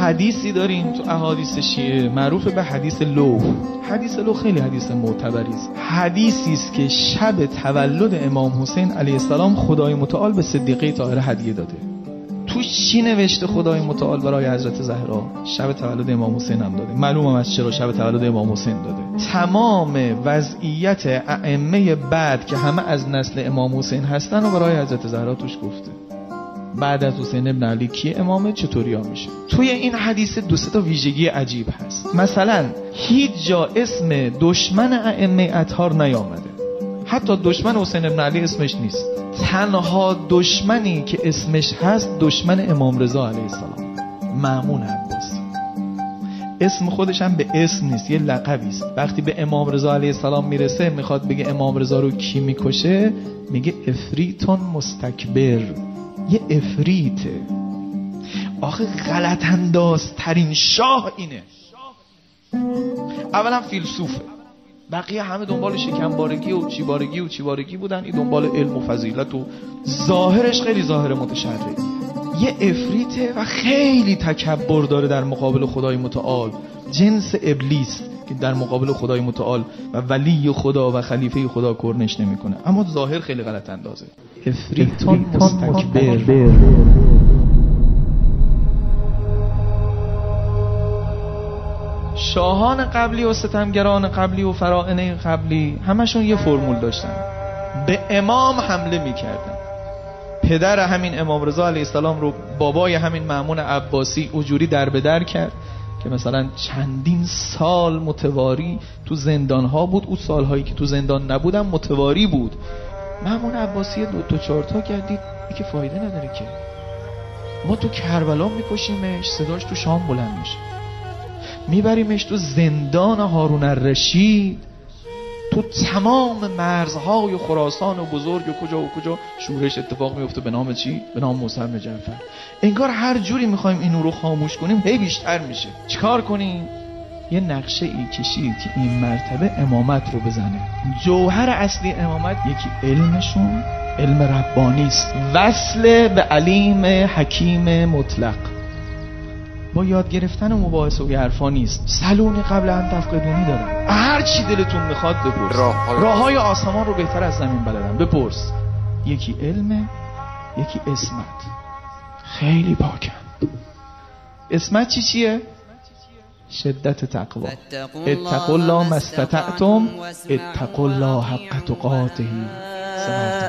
حدیثی داریم تو احادیث شیعه. معروف به حدیث لو حدیث لو خیلی حدیث معتبری است. حدیثی است که شب تولد امام حسین علیه السلام خدای متعال به صدیقه طاهره هدیه داده. تو چی نوشته خدای متعال برای حضرت زهرا؟ شب تولد امام حسین هم داده. معلوم هم از چرا شب تولد امام حسین داده. تمام وضعیت ائمه بعد که همه از نسل امام حسین هستن و برای حضرت زهرا توش گفته. بعد از حسین ابن علی کی امامه؟ چطوری ها میشه؟ توی این حدیث دو تا ویژگی عجیب هست. مثلا هیچ جا اسم دشمن ائمه اطهار نیامده. حتی دشمن حسین ابن علی اسمش نیست. تنها دشمنی که اسمش هست دشمن امام رضا علیه السلام. معمون عباسی اسم خودش هم به اسم نیست یه لقبی است. وقتی به امام رضا علیه السلام می‌رسه می‌خواد بگه امام رضا رو کی می‌کشه؟ میگه افریتون مستکبر. یه افریته. آخه غلط انداز ترین شاه اینه. اولا فیلسوفه. بقیه همه دنبال شکمبارگی و چیبارگی و چیبارگی بودن. این دنبال علم و فضیلت و ظاهرش خیلی ظاهر متشرعی یه افریته و خیلی تکبر داره در مقابل خدای متعال. جنس ابلیس. که در مقابل خدای متعال و ولی خدا و خلیفه خدا کرنش نمی‌کنه. اما ظاهر خیلی غلط اندازه. افریتون مستکبر شاهان قبلی و ستمگران قبلی و فرائنه قبلی همشون یه فرمول داشتن. به امام حمله می‌کردن. پدر همین امام رضا علیه السلام رو بابای همین معمون عباسی اجوری در به در کرد. که مثلا چندین سال متواری تو زندان ها بود. او سالهایی که تو زندان نبودم متواری بود. معمون عباسی دو تا چهار تا کردید که فایده نداره که. ما تو کربلا میکشیمش صداش تو شام بلند میشه. میبریمش تو زندان هارون الرشید. تو تمام مرزهای خراسان و بزرگ و کجا و کجا شورش اتفاق میفته به نام چی؟ به نام موسی بن جعفر. انگار هر جوری می‌خوایم این رو خاموش کنیم هی بیشتر میشه. چیکار کنیم؟ یه نقشه ای کشید که این مرتبه امامت رو بزنه. جوهر اصلی امامت یکی علمشون علم ربانی است وصل به علیم حکیم مطلق. با یاد گرفتن و مباحثه و حرفا نیست. سلونی قبل ان تفقدونی دارن هر چی دلتون می‌خواد بپرس. راه های آسمان. رو بهتر از زمین بلدن بپرس. یکی علم یکی اسمت خیلی پاکن اسمت چی چیه؟ شدت تقوا. اتقوا الله ما استطعتم اتقوا الله حق تقاته.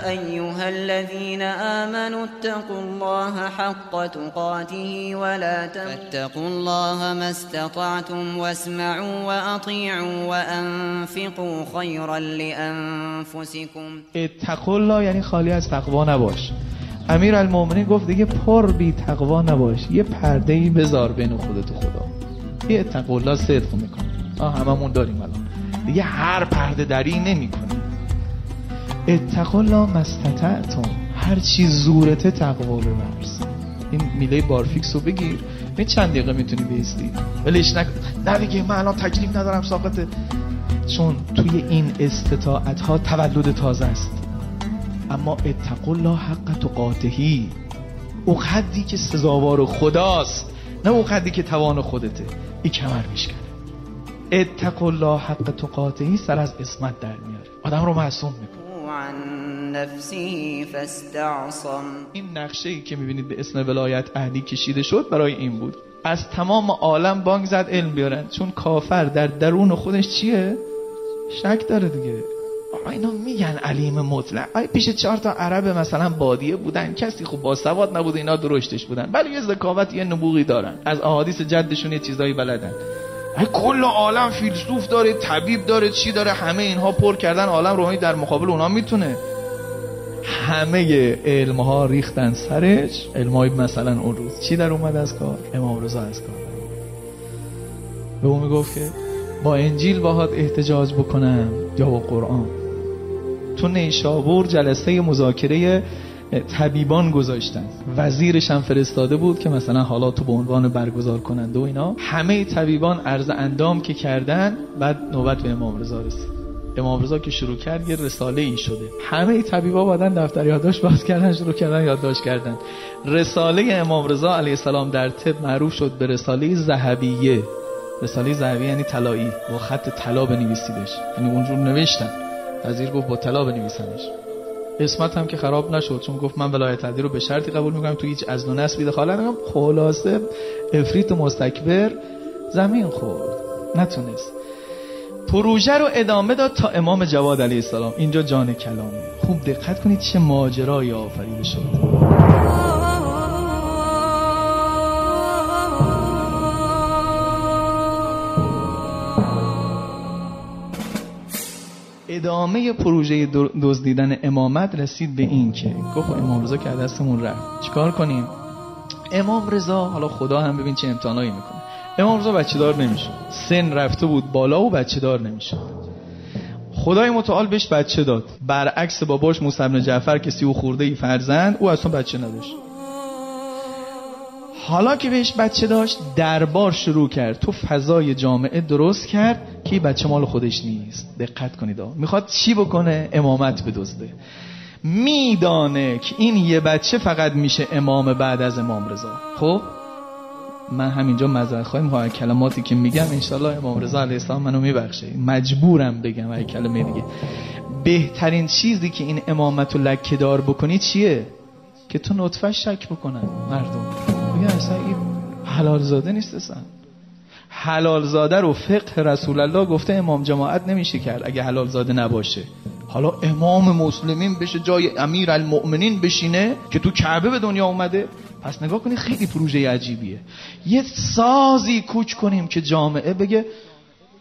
أيها الذين آمنوا اتقوا الله حق تقاته ولا فاتقوا الله ما استطعتم واسمعوا وأطيعوا وأنفقوا خيرا لأنفسكم. اتقوا الله یعنی خالی از تقوا نباش. امیر المومنین گفت دیگه پر بی تقوا نباش. یه پرده ای بذار بین خودت و خدا. یه اتقوا الله صدق می‌کنه. آه هممون داریم الان. دیگه هر پرده دری نمی‌کنه. اتقوا الله مستطعتم هر چی زورته تقوا بورز این میله بارفیکس رو بگیر. به چند دقیقه می‌تونی بیستی ولیش نکن. دیگه من الان تکلیف ندارم ساقطه چون توی این استطاعت ها تولد تازه است. اما اتقوا الله حق تقاتهی او حدی که سزاوار خداست نه او حدی که توان خودته. این کمر میشکنه. اتقوا الله حق تقاتهی سر از اسمت در میاره. آدم رو معصوم می‌کنه. عن نفسه فاستعصم. این نقشه ای که می‌بینید به اسم ولایت اهلی کشیده شد برای این بود. از تمام عالم بانگ زد علم بیارن. چون کافر در درون خودش چیه؟ شک داره دیگه. آقا اینا میگن علیم مطلق. آیا پیش چهار تا عرب مثلا بادیه بودن؟ کسی خوب با سواد نبود اینا درشتش بودن. ولی یه ذکاوت یه نبوغی دارن. از احادیث جدشون یه چیزایی بلدن. کل عالم فیلسوف داره طبیب داره چی داره همه اینها پر کردن عالم روحانی در مقابل اونا می‌تونه. همه علم ها ریختن سرش. علم های مثلا اون روز چی در اومد از کار؟ امام رضا از کار. به اون می‌گفت که با انجیل باهات احتجاج بکنم. یا با قرآن. تو نیشابور جلسه مذاکره طبیبان گذاشتن. وزیرش هم فرستاده بود که مثلا حالا تو به عنوان برگزار کننده و اینا. همه طبیبان عرض اندام که کردن بعد نوبت به امام رضا رسید. امام رضا که شروع کرد یه رساله ای شده. همه طبیبا بادن دفتر یادداشت باز کردن شروع کردن یادداشت کردن. رساله امام رضا علیه السلام در طب معروف شد به رساله ذهبیه. رساله ذهبی یعنی طلایی. با خط طلا بنویسیدش. یعنی اونجور نوشتن. وزیر گفت با طلا بنویسنش. اسمت هم که خراب نشد چون گفت من ولایت علی رو به شرطی قبول می‌کنم تو هیچ از و نسبی دخالت نکنم خلاصه افریت مستکبر زمین خورد. نتونست. پروژه رو ادامه داد تا امام جواد علیه السلام. اینجا جان کلامی خوب دقت کنید چه ماجرایی آفریده شد. ادامه پروژه دزدیدن امامت رسید به این که گفت امام رضا که دستمون رفت. چیکار کنیم؟ امام رضا حالا خدا هم ببین چه امتحانایی می‌کنه. امام رضا بچه دار نمیشه سن رفته بود بالا و بچه دار نمیشه خدای متعال بهش بچه داد. برعکس باباش موسی بن جعفر که سی و خورده ای فرزند او اصلا بچه نداشت. حالا که بهش بچه داشت دربار شروع کرد. تو فضای جامعه درست کرد که بچه مال خودش نیست. دقت کنید می‌خواد چی بکنه؟ امامت بدزده. میدانه که این یه بچه فقط میشه امام بعد از امام رضا. خب؟ من همینجا مذر خواهیم. می‌خوام کلماتی که میگم انشالله امام رضا علیه السلام منو میبخشه. مجبورم بگم ای کلمه دیگه. بهترین چیزی که این امامت رو لکه دار بکنی چیه؟ که تو نطفه شک بکنن مردم. بگن اصلا این حلال زاده نیست اصلا؟ حلال زاده رو فقه رسول الله گفته امام جماعت نمیشه کرد اگه حلال زاده نباشه. حالا امام مسلمین بشه جای امیر المؤمنین بشینه که تو کعبه به دنیا اومده؟ پس نگاه کنید خیلی پروژه عجیبیه. یه سازی کوچ کنیم که جامعه بگه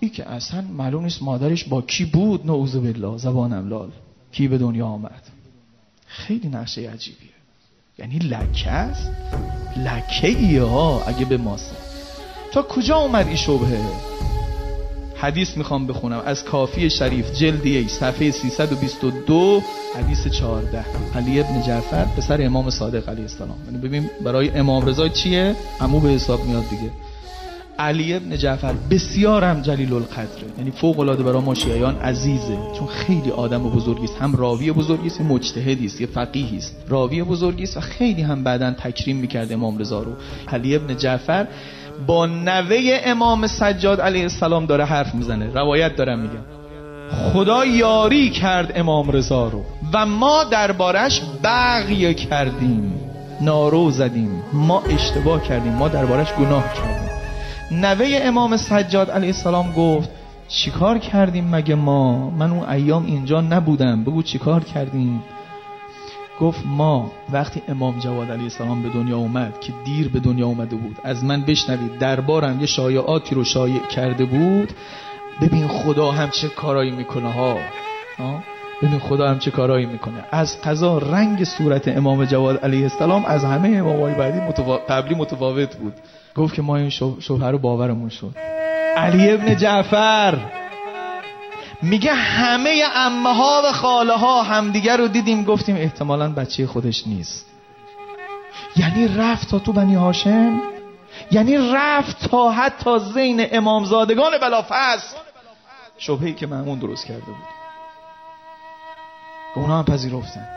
ای که اصلا معلوم نیست مادرش با کی بود نعوذ بالله زبانم لال. کی به دنیا آمد؟ خیلی نقشه عجیبیه. یعنی لکه است؟ لکه ای ها اگه به ماسه تا کجا اومد این شبهه؟ حدیث می‌خوام بخونم. از کافی شریف جلد صفحه 322 حدیث 14 علی ابن جعفر پسر امام صادق علیه السلام. یعنی ببین برای امام رضا چیه؟ عمو به حساب میاد دیگه. علی ابن جعفر بسیارم جلیل القدره یعنی فوق العاده برای ما شیعیان عزیزه. چون خیلی آدم بزرگی است. هم راوی بزرگی است مجتهدی است یه فقیهی است. راوی بزرگی است و خیلی هم بعدا تکریم می‌کرد امام رضا رو. علی ابن جعفر با نوه امام سجاد علیه السلام داره حرف می‌زنه. روایت دارم میگم خدا یاری کرد امام رضا رو و ما دربارش بغی کردیم. نارو زدیم. ما اشتباه کردیم. ما دربارش گناه کردیم. نوه امام سجاد علیه السلام گفت چیکار کردیم مگه ما؟ من اون ایام اینجا نبودم بگو چیکار کردیم؟ گفت ما وقتی امام جواد علیه السلام به دنیا اومد که دیر به دنیا اومده بود از من بشنوید دربارم یه شایعاتی رو شایع کرده بود ببین خدا هم چه کارایی می‌کنه ها. ببین خدا هم چه کارایی می‌کنه. از قضا رنگ صورت امام جواد علیه السلام از همه امامای بعدی متفا... قبلی متفاوت بود. گفت که ما این شبه رو باورمون شد. علی ابن جعفر میگه همه امه ها و خاله ها همدیگر رو دیدیم گفتیم احتمالا بچه خودش نیست. یعنی رفت تا تو بنی هاشم؟ یعنی رفت تا حتی زین امامزادگان بلافس شبهی که مهمون درست کرده بود. اونا هم پذیرفتن.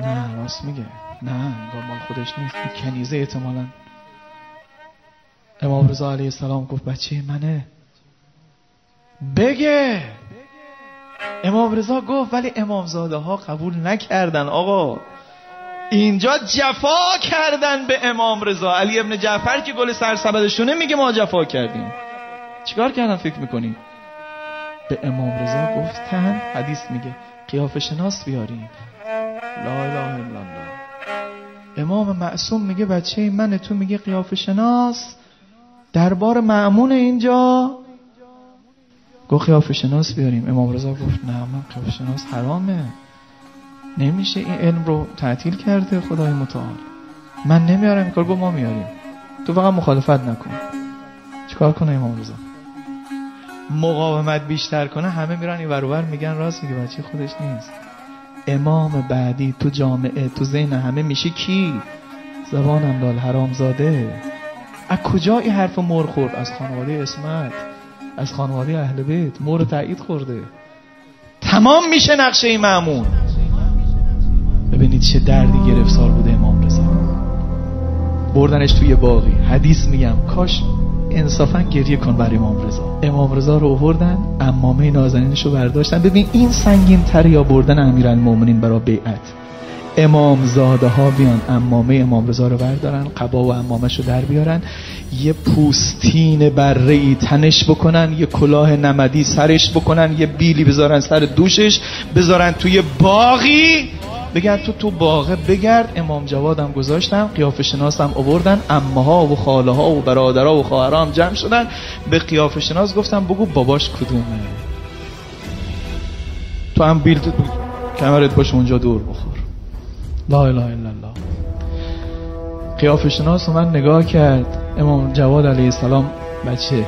نه راست میگه. نه انگار مال خودش نیست. کنیزه احتمالا. امام رضا علیه السلام گفت بچه منه. بگه. امام رضا گفت ولی امامزاده ها قبول نکردن آقا. اینجا جفا کردن به امام رضا. علی ابن جعفر که گل سرسبدشونه میگه ما جفا کردیم. چیکار کردن فکر می‌کنیم به امام رضا گفتن حدیث میگه قیافه شناس بیاریم. لا اله الا الله. امام معصوم میگه بچه من تو میگه قیافه شناس دربار معمون اینجا. گفت قیافه شناس بیاریم. امام رضا گفت نه من قیافه شناس حرامه. نمیشه این علم رو تعطیل کرده خدای متعال. من نمیارم این کار گفت ما میاریم. تو فقط مخالفت نکن. چیکار کنه امام رضا؟ مقاومت بیشتر کنه همه میرن این ورور میگن راست میگه بچه خودش نیست. امام بعدی تو جامعه تو ذهن همه میشه کی؟ زبانم دال حرام زاده از کجا این حرف مر خورد؟ از خانواده اسمت از خانواده اهل بیت. مور تایید خورده. تمام میشه نقشه معمون ببینید چه دردی گرفتار بوده امام رضا. بردنش توی باقی. حدیث میگم کاش انصافا گریه کن برای امام رضا. امام رضا رو آوردن امامه نازنینش رو برداشتن. ببین این سنگین تر یا بردن امیرالمومنین برای بیعت. امام زاده ها بیان امامه امام رضا رو بردارن قبا و امامش رو در بیارن. یه پوستین بره ای تنش بکنن یه کلاه نمدی سرش بکنن یه بیلی بذارن سر دوشش بذارن توی باقی بگن تو تو باغه بگرد. امام جوادم گذاشتم قیافه شناسم آوردن امها و خاله ها و برادرها و خواهرها هم جمع شدن. به قیافه شناس گفتم بگو باباش کدومه. تو هم بیل کمرت باش اونجا دور بخور. لا اله الا الله. قیافه شناس من نگاه کرد. امام جواد علیه السلام بچه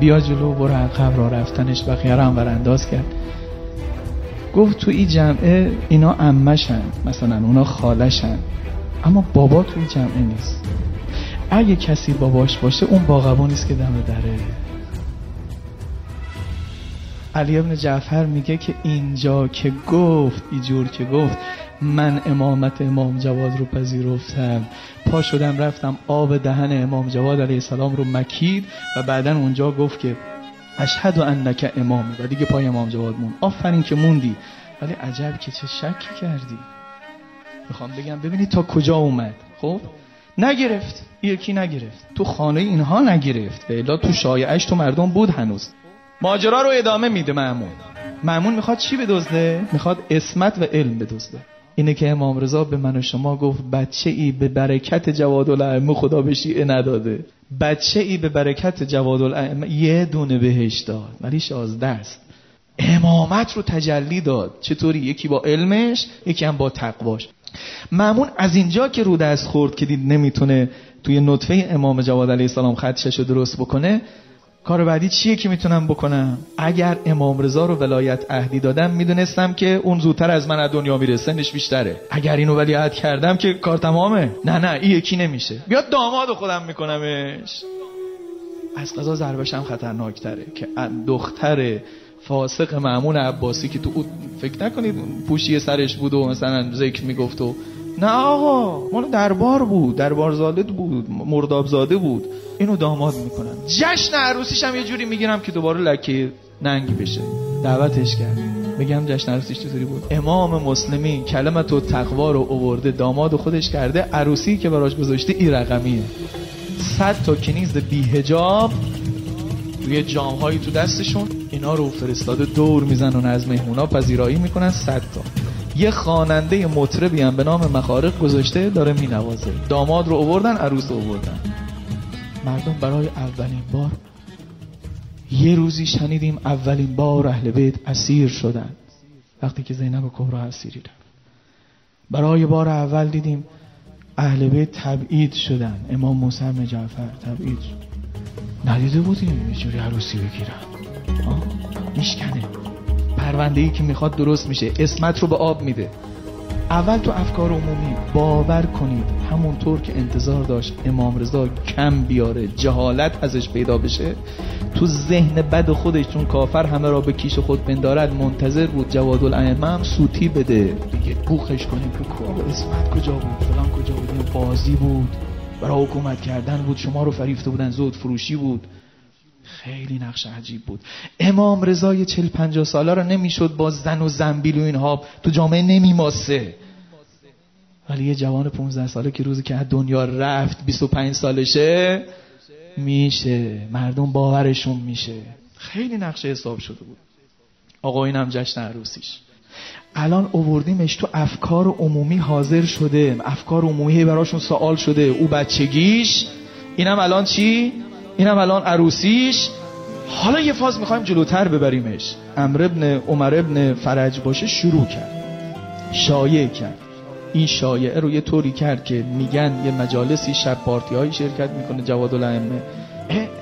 بیا جلو برو عقب را رفتنش بقیه هم برانداز کرد. گفت تو این جمعه اینا امشن مثلا اونا خالشن اما بابا تو این جمعه نیست. اگه کسی باباش باشه اون باقبا نیست که دم دره. علی ابن جعفر میگه که اینجا که گفت اینجور که گفت من امامت امام جواد رو پذیرفتم. پا شدم رفتم آب دهن امام جواد علیه السلام رو مکید و بعدا اونجا گفت که اشهد و انک امامی. و دیگه پای امام جواد مون آفرین که موندی. ولی عجب که چه شکی کردی. می‌خوام بگم ببینید تا کجا اومد. خب؟ نگرفت. یکی نگرفت. تو خانه اینها نگرفت. به تو شایعش تو مردم بود هنوز. ماجرا رو ادامه میده معمون معمون می‌خواد چی بدزده؟ می‌خواد اسمت و علم بدزده. اینه که امام رضا به من و شما گفت بچه ای به برکت جواد الائمه خدا به شیعه نداده. بچه ای به برکت جواد یه دونه بهش داد ولی شازده است. امامت رو تجلی داد. چطوری؟ یکی با علمش یکی هم با تقواش. معمون از اینجا که رو دست خورد که دید نمی‌تونه توی نطفه امام جواد علیه السلام خدشش رو درست بکنه کار بعدی چیه که می‌تونم بکنم؟ اگر امام رضا رو ولایت عهدی دادم می‌دونستم که اون زودتر از من از دنیا میره سنش بیشتره. اگر اینو ولیعت کردم که کار تمامه. نه نه این یکی نمیشه. بیاد داماد خودم میکنمش. از قضا ضربش هم خطرناکتره که دختر فاسق معمون عباسی که تو فکر نکنید پوشی سرش بود و مثلا ذکر می‌گفت و نه آقا مال دربار بود. دربار زاده بود مرداب زاده بود. اینو داماد می‌کنن. جشن عروسیش هم یه جوری می‌گیرم که دوباره لکه ننگی بشه. دعوتش کرد. بگم جشن عروسیش چطوری بود؟ امام مسلمی کلمت و تقوا رو اوورده داماد خودش کرده عروسی که براش گذاشته ای رقمیه. صد تا کنیز بیهجاب توی جام تو دستشون. اینا رو فرستاده دور می‌زنن از مهمونا پذیرایی می‌کنن صد تا. یه خواننده مطربی هم به نام مخارق گذاشته داره مینوازه. داماد رو آوردن عروس رو آوردن مردم برای اولین بار یه روزی شنیدیم اولین بار اهل بیت اسیر شدن وقتی که زینب کبرا اسیری رفت. برای بار اول دیدیم اهل بیت تبعید شدن. امام موسی جعفر تبعید شد. ندیده بودیم یه جوری عروسی بگیرن. میشکنه. پرونده ای که می‌خواد درست میشه. اسمت رو به آب میده. اول تو افکار عمومی باور کنید. همونطور که انتظار داشت امام رضا کم بیاره جهالت ازش پیدا بشه تو ذهن بد خودش چون کافر همه را به کیش خود بندارد منتظر بود جواد الائمه هم سوتی بده. دیگه بوخش کنیم که کوه اسمت کجا بود؟ فلان کجا بود؟ بازی بود. برای حکومت کردن بود. شما رو فریفته بودن زود فروشی بود. خیلی نقش عجیب بود. امام رضای چل پنجاه ساله رو نمی‌شد با زن و زنبیل و اینها تو جامعه نمیماسه. ولی یه جوان 15 ساله که روزی که از دنیا رفت 25 سالشه میشه. مردم باورشون میشه. خیلی نقشه حساب شده بود. آقا اینم جشن عروسیش. الان اووردیمش تو افکار عمومی حاضر شده. افکار عمومی براشون سوال شده. او بچگیش. اینم الان چی؟ اینم الان عروسیش. حالا یه فاز می‌خوایم جلوتر ببریمش. امر ابن عمر ابن فرج باشه شروع کرد. شایع کرد. این شایعه رو یه طوری کرد که میگن یه مجالسی شب پارتی های شرکت می‌کنه جواد الائمه.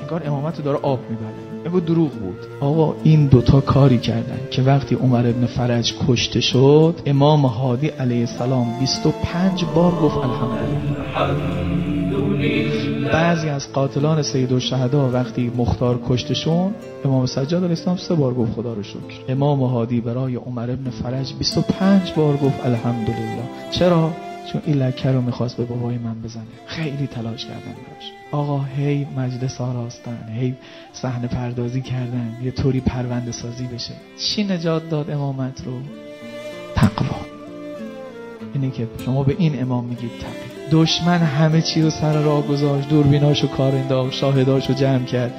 انگار امامت داره آب می‌بره. انگار دروغ بود. آقا این دوتا کاری کردن که وقتی عمر ابن فرج کشته شد امام هادی علیه السلام 25 بار گفت الحمدلله. بعضی از قاتلان سید و شهدا وقتی مختار کشتشون امام سجاد علیه السلام سه بار گفت خدا رو شکر. امام هادی برای عمر ابن فرج 25 بار گفت الحمدلله. چرا؟ چون این لکه رو می‌خواست به بابای من بزنه. خیلی تلاش کردن براش. آقا هی مجلس آراستن هی صحنه پردازی کردن یه طوری پرونده سازی بشه. چی نجات داد امامت رو؟ تقوا. اینه که شما به این امام میگید تقی دشمن همه چی رو سر راه گذاشت. دوربیناشو کار انداخت شاهداشو جمع کرد.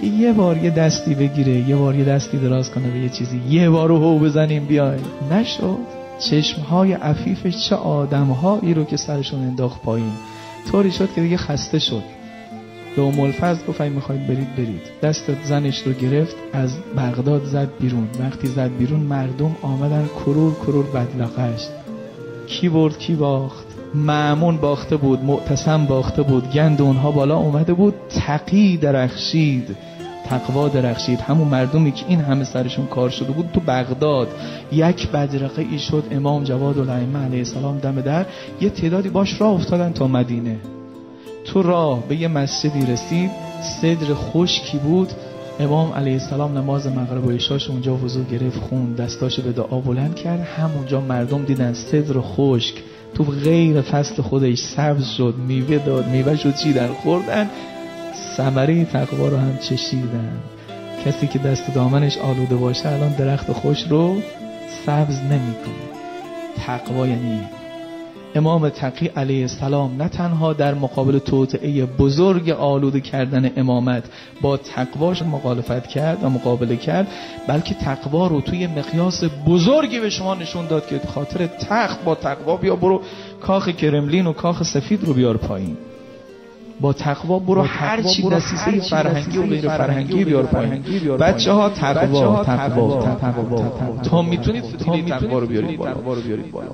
که یه بار یه دستی بگیره یه بار یه دستی دراز کنه به یه چیزی. یه بار رو هو بزنیم بیایم. نشد. چشمهای عفیفش چه آدمهایی رو که سرشون انداخت پایین. طوری شد که دیگه خسته شد. به ام الفضل گفت برید برید. دست زنش رو گرفت از بغداد زد بیرون. وقتی زد بیرون مردم آمدن کرور کرور بدلقش. کی برد کی باخت؟ معمون باخته بود معتصم باخته بود گند اونها بالا اومده بود تقی درخشید تقوا درخشید. همون مردمی که این همه سرشون کار شده بود تو بغداد. یک بدرقه ای شد امام جواد الائمه علیه السلام دم در یه تعدادی باش راه افتادن تا مدینه. تو راه به یه مسجدی رسید صدر خشکی بود. امام علیه السلام نماز مغرب و عشاش اونجا وضو گرفت خون دستاشو به دعا بلند کرد. همونجا مردم دیدن صدر خشک تو غیر فصل خودش سبز شد میوه داد میوه شد چیدن خوردن؟ ثمره تقوا رو هم چشیدن. کسی که دست دامنش آلوده باشه الان درخت خوش رو سبز نمی‌کنه. تقوا یعنی امام تقی علیه السلام نه تنها در مقابل توطعه بزرگ آلوده کردن امامت با تقواش مخالفت کرد و مقابله کرد بلکه تقوا رو توی مقیاس بزرگی به شما نشون داد که خاطر تخت با تقوا بیا برو کاخ کرملین و کاخ سفید رو بیار پایین. با تقوا برو هر چی دسیسه فرهنگی و غیر فرهنگی بیار پایین. بچه ها تقوا تقوا تقوا. تا می‌تونید فتیله تقوا رو بیارید بالا.